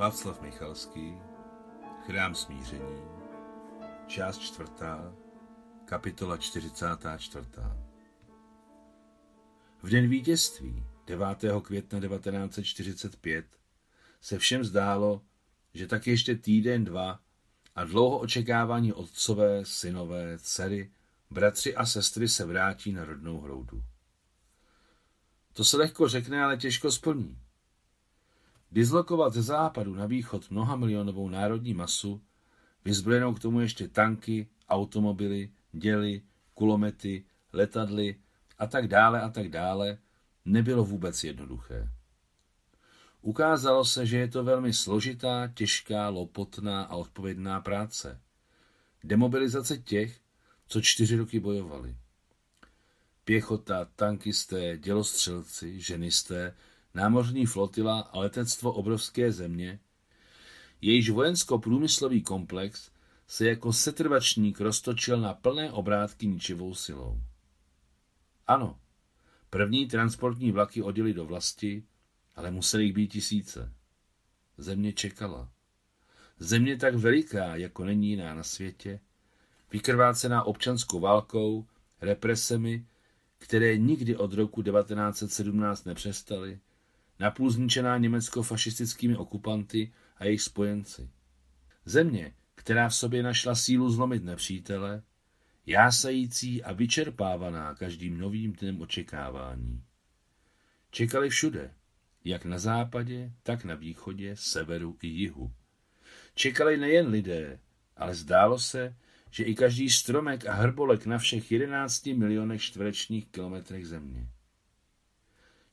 Václav Michalský, Chrám smíření, část čtvrtá, kapitola 44. V den vítězství 9. května 1945 se všem zdálo, že tak ještě týden, dva a dlouho očekávání otcové, synové, dcery, bratři a sestry se vrátí na rodnou hroudu. To se lehko řekne, ale těžko splní. Dislokovat ze západu na východ mnoha milionovou národní masu, vyzbrojenou k tomu ještě tanky, automobily, děly, kulomety, letadly a tak dále a tak dále, nebylo vůbec jednoduché. Ukázalo se, že je to velmi složitá, těžká, lopotná a odpovědná práce. Demobilizace těch, co čtyři roky bojovali. Pěchota, tankisté, dělostřelci, ženisté, námořní flotila a letectvo obrovské země, jejíž vojensko-průmyslový komplex se jako setrvačník roztočil na plné obrátky ničivou silou. Ano, první transportní vlaky odjeli do vlasti, ale museli jich být tisíce. Země čekala. Země tak veliká, jako není jiná na světě, vykrvácená občanskou válkou, represemi, které nikdy od roku 1917 nepřestaly, napůl zničená německo-fašistickými okupanty a jejich spojenci. Země, která v sobě našla sílu zlomit nepřítele, jásající a vyčerpávaná každým novým dnem očekávání. Čekali všude, jak na západě, tak na východě, severu i jihu. Čekali nejen lidé, ale zdálo se, že i každý stromek a hrbolek na všech 11 milionech čtverečních kilometrech země.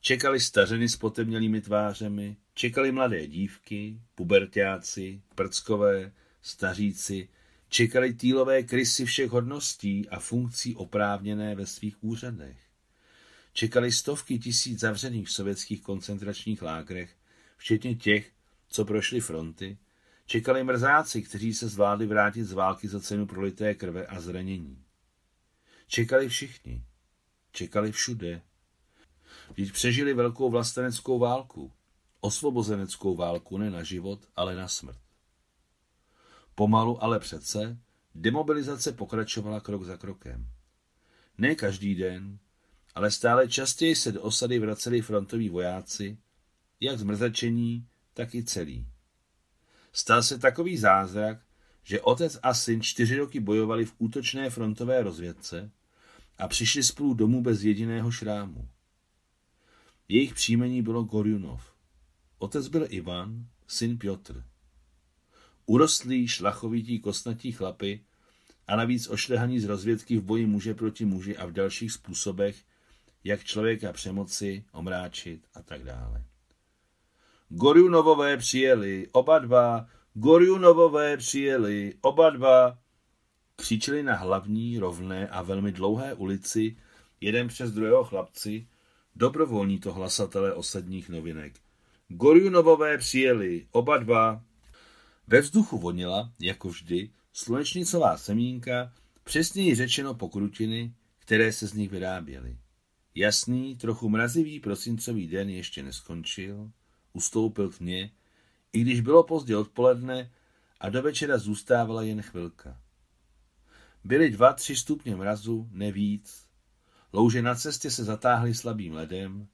Čekali stařeny s potemnělými tvářemi, čekali mladé dívky, pubertáci, prckové, staříci, čekali týlové krysy všech hodností a funkcí oprávněné ve svých úřadech. Čekali stovky tisíc zavřených v sovětských koncentračních lágrech, včetně těch, co prošli fronty, čekali mrzáci, kteří se zvládli vrátit z války za cenu prolité krve a zranění. Čekali všichni. Čekali všude. Vždyť přežili velkou vlasteneckou válku. Osvobozeneckou válku ne na život, ale na smrt. Pomalu, ale přece, demobilizace pokračovala krok za krokem. Ne každý den, ale stále častěji se do osady vraceli frontoví vojáci, jak zmrzačení, tak i celý. Stal se takový zázrak, že otec a syn čtyři roky bojovali v útočné frontové rozvědce a přišli spolu domů bez jediného šrámu. Jejich příjmení bylo Gorjunov. Otec byl Ivan, syn Piotr. Urostlí, šlachovití, kostnatí chlapy a navíc ošlehaní z rozvědky v boji muže proti muži a v dalších způsobech, jak člověka přemoci, omráčit a tak dále. Gorjunovové přijeli, oba dva, Gorjunovové přijeli, oba dva, křičeli na hlavní, rovné a velmi dlouhé ulici, jeden přes druhého chlapci, dobrovolní to hlasatelé osadních novinek. Gorjunovové přijeli, oba dva. Ve vzduchu vonila, jako vždy, slunečnicová semínka, přesněji řečeno pokrutiny, které se z nich vyráběly. Jasný, trochu mrazivý prosincový den ještě neskončil, ustoupil k mně, i když bylo pozdě odpoledne a do večera zůstávala jen chvilka. Byly dva, tři stupně mrazu, nevíc. Louže na cestě se zatáhly slabým ledem,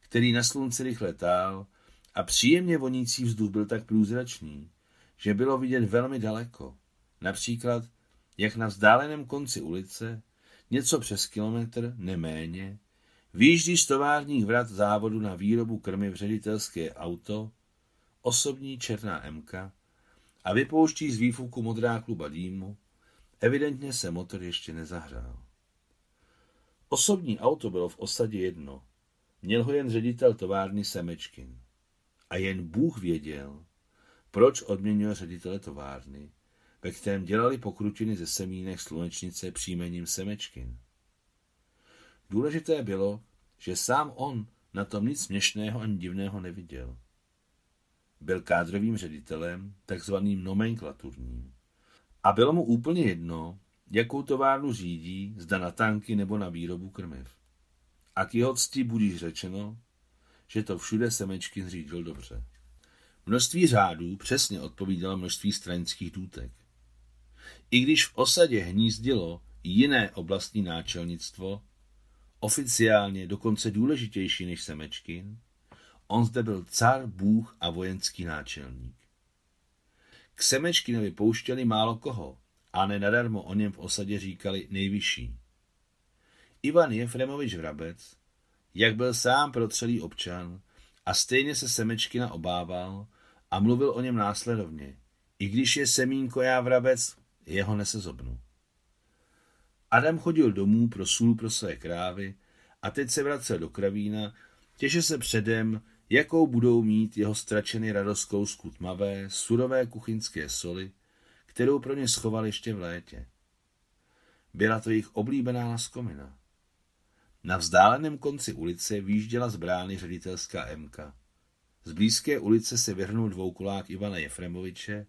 který na slunci rychle tál a příjemně vonící vzduch byl tak průzračný, že bylo vidět velmi daleko. Například, jak na vzdáleném konci ulice, něco přes kilometr, neméně, Výjíždí z továrních vrat závodu na výrobu krmy v ředitelské auto, osobní černá MK a vypouští z výfuku modrá kluba dýmu, evidentně se motor ještě nezahřál. Osobní auto bylo v osadě jedno, měl ho jen ředitel továrny Semečkin. A jen Bůh věděl, proč odměňuje ředitele továrny, ve kterém dělali pokrutiny ze semínek slunečnice příjmením Semečkin. Důležité bylo, že sám on na tom nic směšného ani divného neviděl. Byl kádrovým ředitelem, takzvaným nomenklaturním. A bylo mu úplně jedno, jakou továrnu řídí, zda na tanky nebo na výrobu krmiv. A k jeho cti budíš řečeno, že to všude semečky zřídil dobře. Množství řádů přesně odpovídalo množství stranických důtek. I když v osadě hnízdilo jiné oblastní náčelnictvo, oficiálně dokonce důležitější než Semečkin, on zde byl car, bůh a vojenský náčelník. K Semečkinovi pouštěli málo koho, a nenadarmo o něm v osadě říkali nejvyšší. Ivan Jefremovič Vrabec, jak byl sám protřelý občan a stejně se Semečkina obával a mluvil o něm následovně. I když je semínko já vrabec, jeho nesezobnu. Adam chodil domů pro sůl pro své krávy a teď se vracel do kravína, těše se předem, jakou budou mít jeho stračeny radoskou skutmavé, surové kuchyňské soli, kterou pro ně schoval ještě v létě. Byla to jejich oblíbená laskomina. Na vzdáleném konci ulice výjížděla z brány ředitelská MK. Z blízké ulice se vyhrnul dvoukulák Ivana Jefremoviče,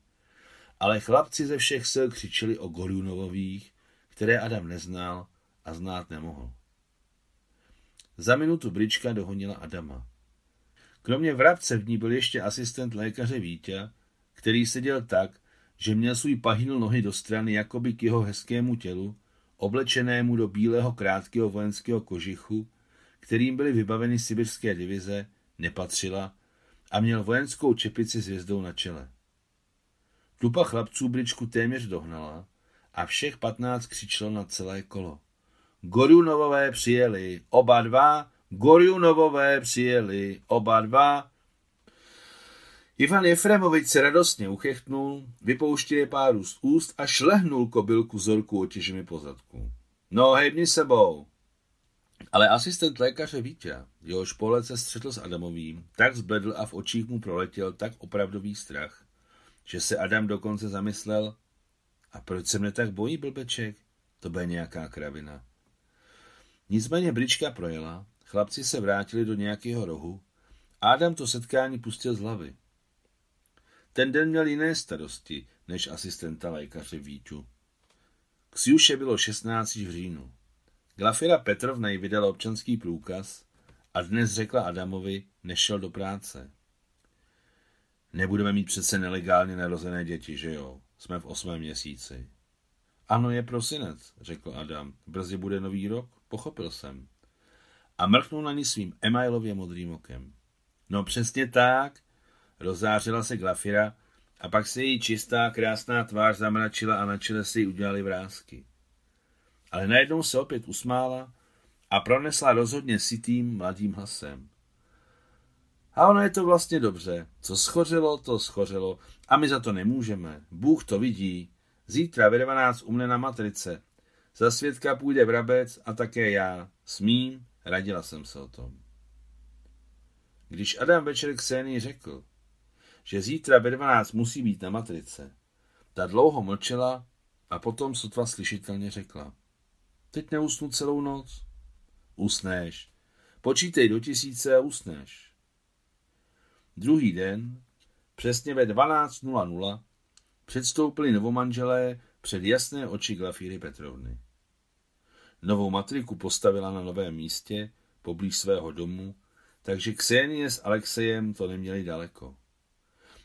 ale chlapci ze všech sil křičeli o Golunovových, které Adam neznal a znát nemohl. Za minutu Brička dohonila Adama. Kromě vrabce v ní byl ještě asistent lékaře Vítě, který seděl tak, že měl svůj pahýl nohy do strany jakoby k jeho hezkému tělu, oblečenému do bílého krátkého vojenského kožichu, kterým byly vybaveny sibirské divize, nepatřila a měl vojenskou čepici s hvězdou na čele. Tlupa chlapců Bričku téměř dohnala a všech patnáct křičelo na celé kolo. Gorjunovové přijeli, oba dva, Gorjunovové přijeli, oba dva. Ivan Jefremovič se radostně uchechtnul, vypouštěl je páru z úst a šlehnul kobylku Zorku otěžemi pozadku. No, hejbni sebou. Ale asistent lékaře Vítě, jehož pohled se střetl s Adamovým, tak zbledl a v očích mu proletěl tak opravdový strach, že se Adam dokonce zamyslel, a proč se mne tak bojí, blbeček? To bude nějaká kravina. Nicméně brička projela, chlapci se vrátili do nějakého rohu a Adam to setkání pustil z hlavy. Ten den měl jiné starosti než asistenta lékaře Vítu. Ksiuše bylo 16 v říjnu. Glafira Petrovna jí vydala občanský průkaz a dnes řekla Adamovi, nešel do práce. Nebudeme mít přece nelegálně narozené děti, že jo? Jsme v osmém měsíci. Ano, je prosinec, řekl Adam. Brzy bude nový rok, pochopil jsem. A mrknul na ní svým emailově modrým okem. No přesně tak, rozářila se Glafira a pak se její čistá, krásná tvář zamračila a na čele si jí udělali vrázky. Ale najednou se opět usmála a pronesla rozhodně sitým mladým hlasem. A ono je to vlastně dobře. Co schořelo, to schořelo. A my za to nemůžeme. Bůh to vidí. Zítra ve 12 umne na matrice. Za svědka půjde vrabec a také já. Smím, radila jsem se o tom. Když Adam večer Ksenii řekl, že zítra ve 12 musí být na matrice, ta dlouho mlčela a potom sotva slyšitelně řekla. Teď neusnu celou noc. Usneš. Počítej do tisíce a usneš. Druhý den, přesně ve 12.00, předstoupili novomanželé před jasné oči Glafíry Petrovny. Novou matriku postavila na novém místě, poblíž svého domu, takže Ksenie s Alexejem to neměli daleko.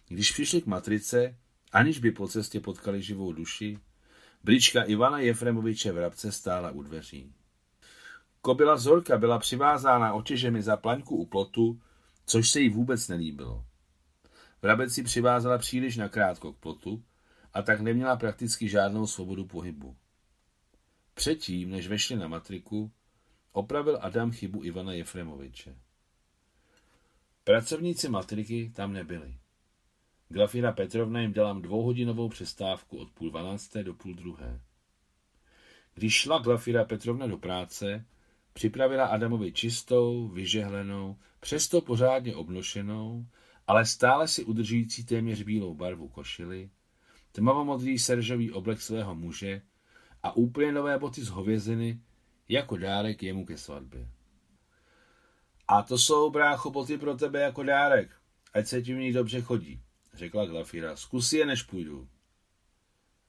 Když přišli k matrice, aniž by po cestě potkali živou duši, brička Ivana Jefremoviče v Rabce stála u dveří. Kobila Zorka byla přivázána otěžemi za plaňku u plotu což se jí vůbec nelíbilo. Vrabec si přivázala příliš nakrátko k plotu a tak neměla prakticky žádnou svobodu pohybu. Předtím, než vešli na matriku, opravil Adam chybu Ivana Jefremoviče. Pracovníci matriky tam nebyli. Glafira Petrovna jim dala dvouhodinovou přestávku od půl dvanácté do půl druhé. Když šla Glafira Petrovna do práce, Připravila Adamovi čistou, vyžehlenou, přesto pořádně obnošenou, ale stále si udržující téměř bílou barvu košily, tmavomodrý seržový oblek svého muže a úplně nové boty z hověziny jako dárek jemu ke svatbě. A to jsou, brácho, boty pro tebe jako dárek, ať se ti v ní dobře chodí, řekla Glafira. Zkus je, než půjdu.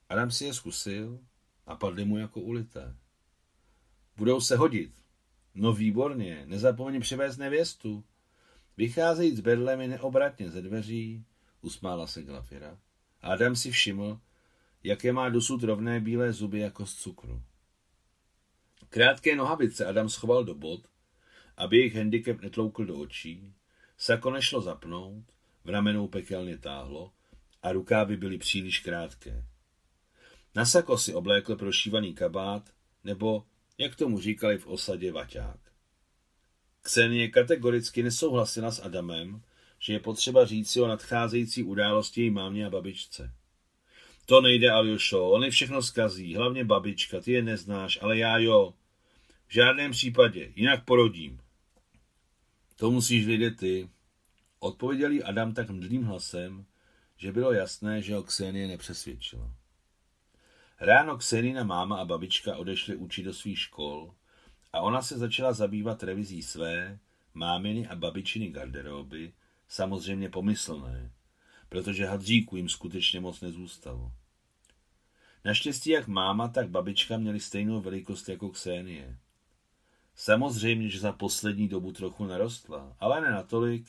Adam si je zkusil a padly mu jako ulité. Budou se hodit, No výborně, nezapomeň přivést nevěstu. Vycházejíc z bedle mi neobratně ze dveří, usmála se Glafira. Adam si všiml, jaké má dosud rovné bílé zuby jako z cukru. Krátké nohavice Adam schoval do bod, aby jejich handicap netloukl do očí, sako nešlo zapnout, v ramenou pekelně táhlo a rukávy byly příliš krátké. Na sako si oblékl prošívaný kabát, nebo, jak tomu říkali v osadě, vaťák. Ksenie kategoricky nesouhlasila s Adamem, že je potřeba říci o nadcházející události její mámě a babičce. To nejde, Aljošo, on je všechno zkazí, hlavně babička, ty je neznáš, ale já jo. V žádném případě, jinak porodím. To musíš vědět ty. Odpověděl jí Adam tak mdlým hlasem, že bylo jasné, že ho Ksenie nepřesvědčila. Ráno Ksenina máma a babička odešly učit do svých škol a ona se začala zabývat revizí své, máminy a babičiny garderoby, samozřejmě pomyslné, protože hadříků jim skutečně moc nezůstalo. Naštěstí jak máma, tak babička měli stejnou velikost jako Ksenie. Samozřejmě, že za poslední dobu trochu narostla, ale ne natolik,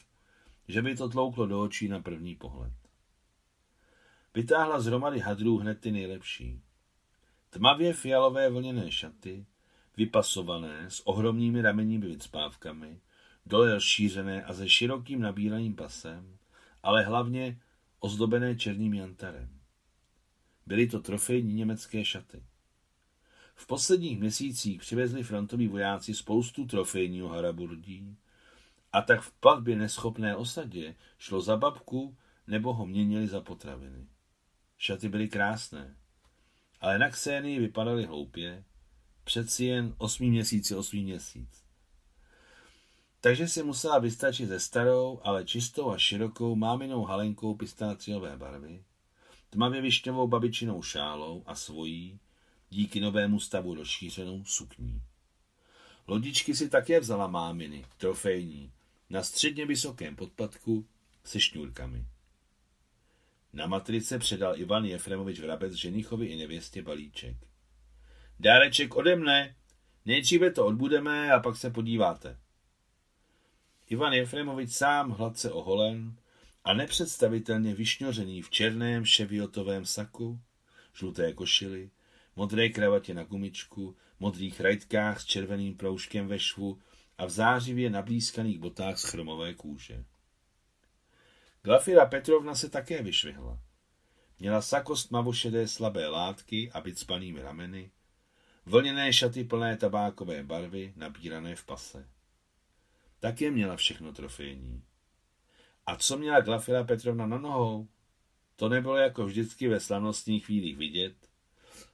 že by to tlouklo do očí na první pohled. Vytáhla z hromady hadrů hned ty nejlepší. Tmavě fialové vlněné šaty, vypasované s ohromnými ramenními vycpávkami, dole rozšířené a se širokým nabíraným pasem, ale hlavně ozdobené černým jantarem. Byly to trofejní německé šaty. V posledních měsících přivezli frontoví vojáci spoustu trofejního haraburdí a tak v platbě neschopné osadě šlo za babku nebo ho měnili za potraviny. Šaty byly krásné, ale na Ksένii vypadaly hloupě, přeci jen osmý měsíc je osmý měsíc. Takže si musela vystačit ze starou, ale čistou a širokou máminou halenkou pistáciové barvy, tmavě višňovou babičinou šálou a svojí, díky novému stavu rozšířenou sukní. Lodičky si také vzala máminy, trofejní, na středně vysokém podpadku se šňůrkami. Na matrice předal Ivan Jefremovič Vrabec ženichovi i nevěstě balíček. Dáreček ode mne. Nejdříve to odbudeme a pak se podíváte. Ivan Jefremovič sám hladce oholen a nepředstavitelně vyšňořený v černém ševiotovém saku, žluté košily, modré kravatě na gumičku, modrých rajtkách s červeným proužkem ve švu a v zářivě nablízkaných botách z chromové kůže. Glafira Petrovna se také vyšvihla. Měla sakost mavošedé slabé látky a spanými rameny, vlněné šaty plné tabákové barvy, nabírané v pase. Také měla všechno trofejní. A co měla Glafira Petrovna na nohou? To nebylo jako vždycky ve slavnostních chvílích vidět,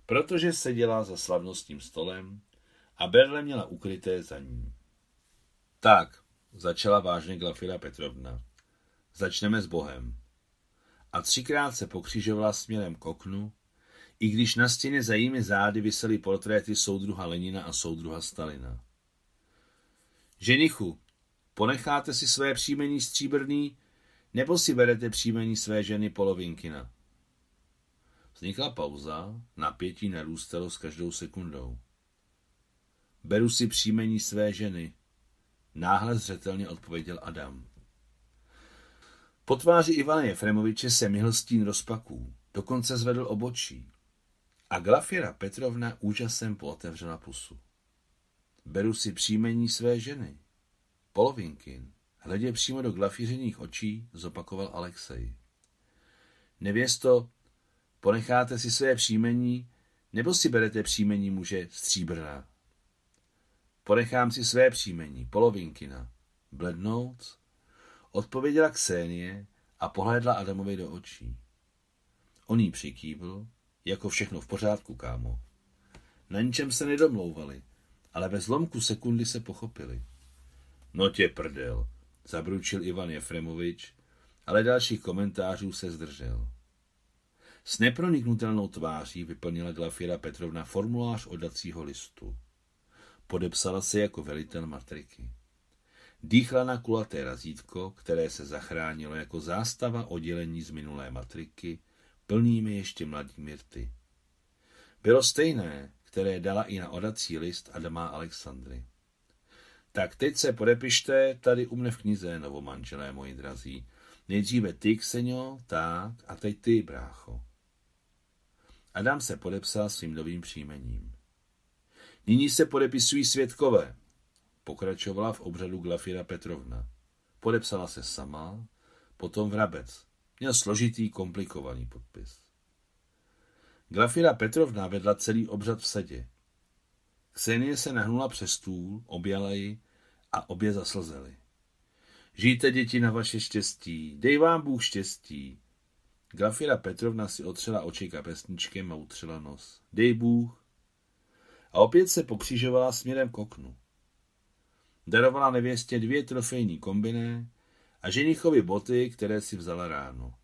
protože seděla za slavnostním stolem a berle měla ukryté za ní. Tak, začala vážně Glafira Petrovna. Začneme s Bohem. A třikrát se pokřižovala směrem k oknu, i když na stěně za jejími zády vysely portréty soudruha Lenina a soudruha Stalina. Ženichu, ponecháte si své příjmení stříbrný, nebo si berete příjmení své ženy polovinkina? Vznikla pauza, napětí narůstalo s každou sekundou. Beru si příjmení své ženy, náhle zřetelně odpověděl Adam. Po tváři Ivana Jefremoviče se myhl stín rozpaků, dokonce zvedl obočí. A Glafira Petrovna úžasem pootevřela pusu. Beru si příjmení své ženy. Polovinkin, hledě přímo do Glafířiných očí, zopakoval Alexej. Nevěsto, ponecháte si své příjmení, nebo si berete příjmení muže stříbrná? Ponechám si své příjmení, polovinkina. Blednout, Odpověděla Ksenie a pohlédla Adamovi do očí. On jí přikývl, jako všechno v pořádku, kámo. Na ničem se nedomlouvali, ale ve zlomku sekundy se pochopili. No tě prdel, zabručil Ivan Jefremovič, ale dalších komentářů se zdržel. S neproniknutelnou tváří vyplnila Glafira Petrovna formulář odacího listu. Podepsala se jako velitel matriky. Dýchla na kulaté razítko, které se zachránilo jako zástava oddělení z minulé matriky, plnými ještě mladými rty. Bylo stejné, které dala i na odací list Adama Alexandry. Tak teď se podepište tady u mne v knize, novomanželé moji drazí. Nejdříve ty, Kseňo, tak, a teď ty, brácho. Adam se podepsal svým novým příjmením. Nyní se podepisují světkové, pokračovala v obřadu Glafira Petrovna. Podepsala se sama, potom vrabec. Měl složitý, komplikovaný podpis. Glafira Petrovna vedla celý obřad v sedě. Ksenie se nahnula přes stůl, objala ji a obě zaslzely. Žijte, děti, na vaše štěstí, dej vám Bůh štěstí. Glafira Petrovna si otřela oči kapesničkem a utřela nos. Dej Bůh. A opět se pokřižovala směrem k oknu. Darovala nevěstě dvě trofejní kombiné a ženichovi boty, které si vzala ráno.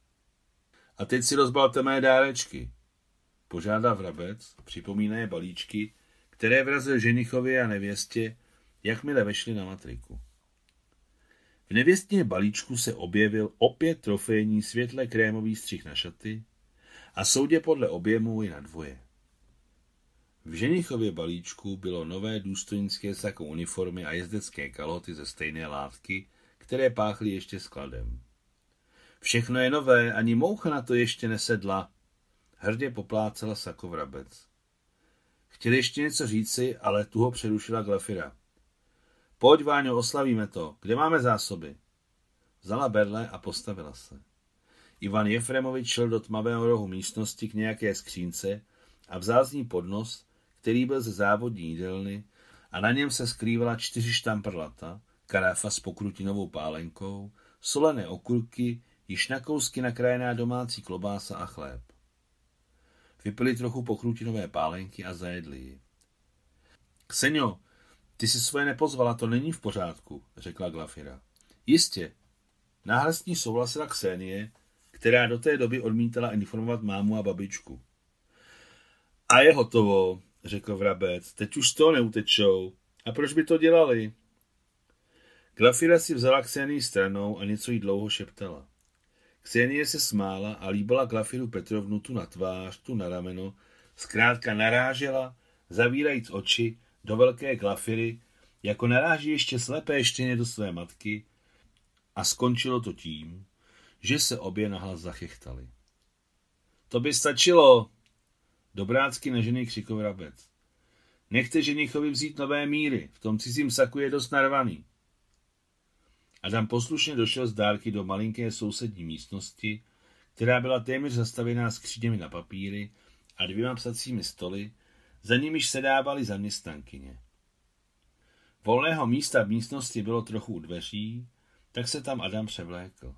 A teď si rozbalte mé dárečky, požádal vrabec, připomínaje balíčky, které vrazil ženichovi a nevěstě, jakmile vešli na matriku. V nevěstně balíčku se objevil opět trofejní světle krémový střih na šaty a soudě podle objemu i na dvoje. V ženichově balíčku bylo nové důstojnické sako uniformy a jezdecké kalhoty ze stejné látky, které páchly ještě skladem. Všechno je nové, ani moucha na to ještě nesedla. Hrdě poplácela sako vrabec. Chtěl ještě něco říci, ale tu ho přerušila Glafira. Pojď, Váňo, oslavíme to. Kde máme zásoby? Vzala berle a postavila se. Ivan Jefremovič šel do tmavého rohu místnosti k nějaké skřínce a vzal z ní podnos, který byl ze závodní jídelny a na něm se skrývala čtyři štamprlata, karáfa s pokrutinovou pálenkou, solené okurky, již na kousky nakrájená domácí klobása a chléb. Vypili trochu pokrutinové pálenky a zajedli ji. Kseňo, ty si svoje nepozvala, to není v pořádku, řekla Glafira. Jistě. Náhle s ní souhlasila Ksenie, která do té doby odmítala informovat mámu a babičku. A je hotovo, řekl vrabec, teď už to neutečou. A proč by to dělali? Glafira si vzala Ksenii stranou a něco jí dlouho šeptala. Ksenie se smála a líbala Glafiru Petrovnu tu na tvář, tu na rameno, zkrátka narážela, zavírajíc oči do velké Glafiry, jako naráží ještě slepé štěně do své matky a skončilo to tím, že se obě nahlas zachechtali. To by stačilo, dobrácky nežený křikov rabec. Nechte ženichovi vzít nové míry, v tom cizím saku je dost narvaný. Adam poslušně došel z dárky do malinké sousední místnosti, která byla téměř zastavená skříněmi na papíry a dvěma psacími stoly, za nimiž sedávali zaměstnankyně. Volného místa v místnosti bylo trochu u dveří, tak se tam Adam převlékl.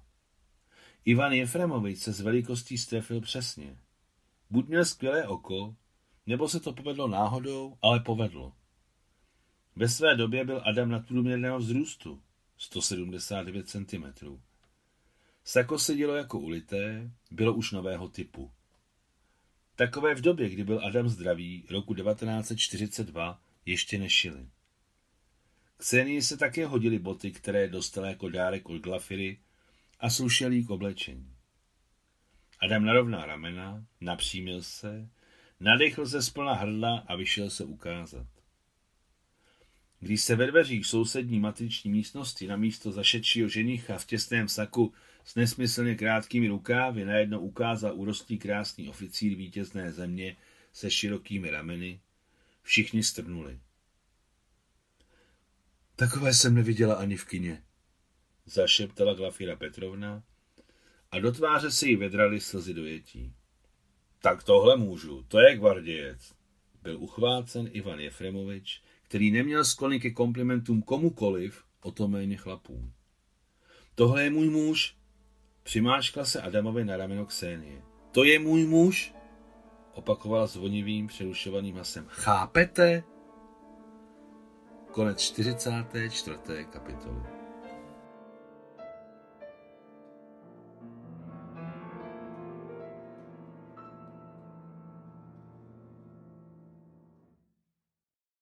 Ivan Jefremovič se z velikostí strefil přesně. Buď měl skvělé oko, nebo se to povedlo náhodou, ale povedlo. Ve své době byl Adam nadprůměrného vzrůstu, 179 cm. Sako sedělo jako ulité, bylo už nového typu. Takové v době, kdy byl Adam zdravý, roku 1942, ještě nešili. Ksenii se také hodili boty, které dostala jako dárek od Glafiry a slušel k oblečení. Adam narovná ramena, napřímil se, nadechl se splna hrdla a vyšel se ukázat. Když se ve dveřích sousední matriční místnosti na místo zašetšího ženicha v těsném saku s nesmyslně krátkými rukávy najednou ukázal urostlý krásný oficír vítězné země se širokými rameny, všichni strnuli. Takové jsem neviděla ani v kině, zašeptala Glafira Petrovna a do tváře se jí vedraly slzy dojetí. Tak tohle můžu, to je gvardějec. Byl uchvácen Ivan Jefremovič, který neměl sklony ke komplimentům komukoliv, o to méně chlapům. Tohle je můj muž, přimáškla se Adamovi na rameno Ksenie. To je můj muž, opakovala zvonivým, přerušovaným hlasem. Chápete? Konec 44. kapitoly.